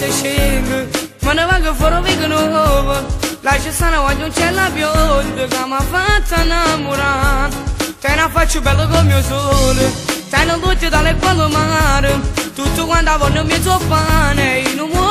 se scende Ma ne vado fuori vigo nuovo Lascia sana oggi non c'è la pioggia Che mi ha fatto innamorare Te ne faccio bello come mio sole Te ne tutti dalle quelle mare Tutto quanto voglio mezzo pane. In un muore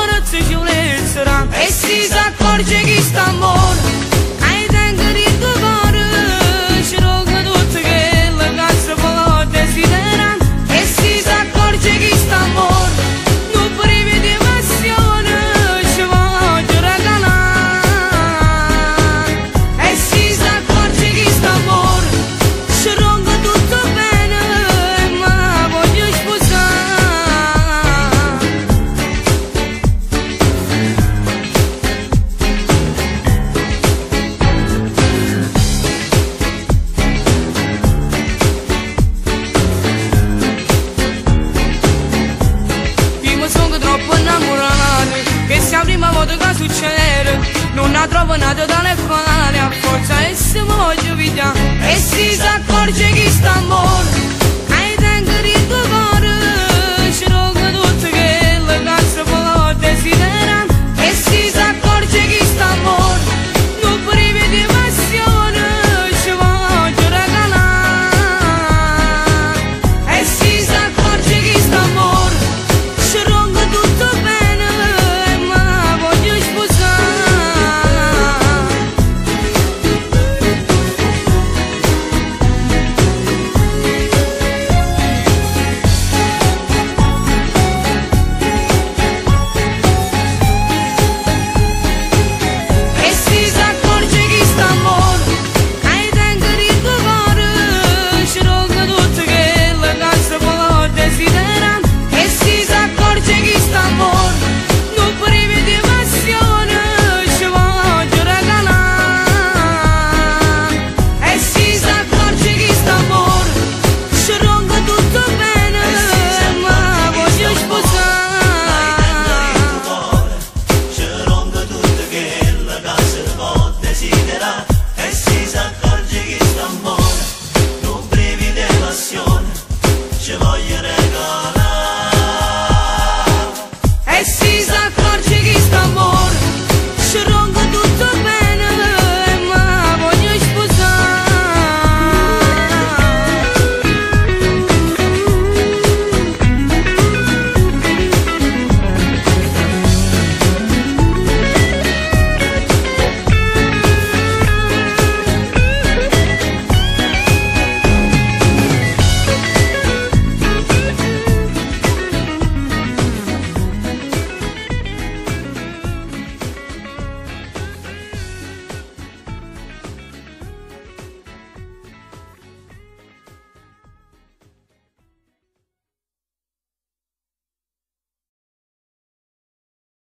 capitato che succedere? Non la trovo una totale fane A forza e se voglio vita. E si s'accorge chi sta morendo.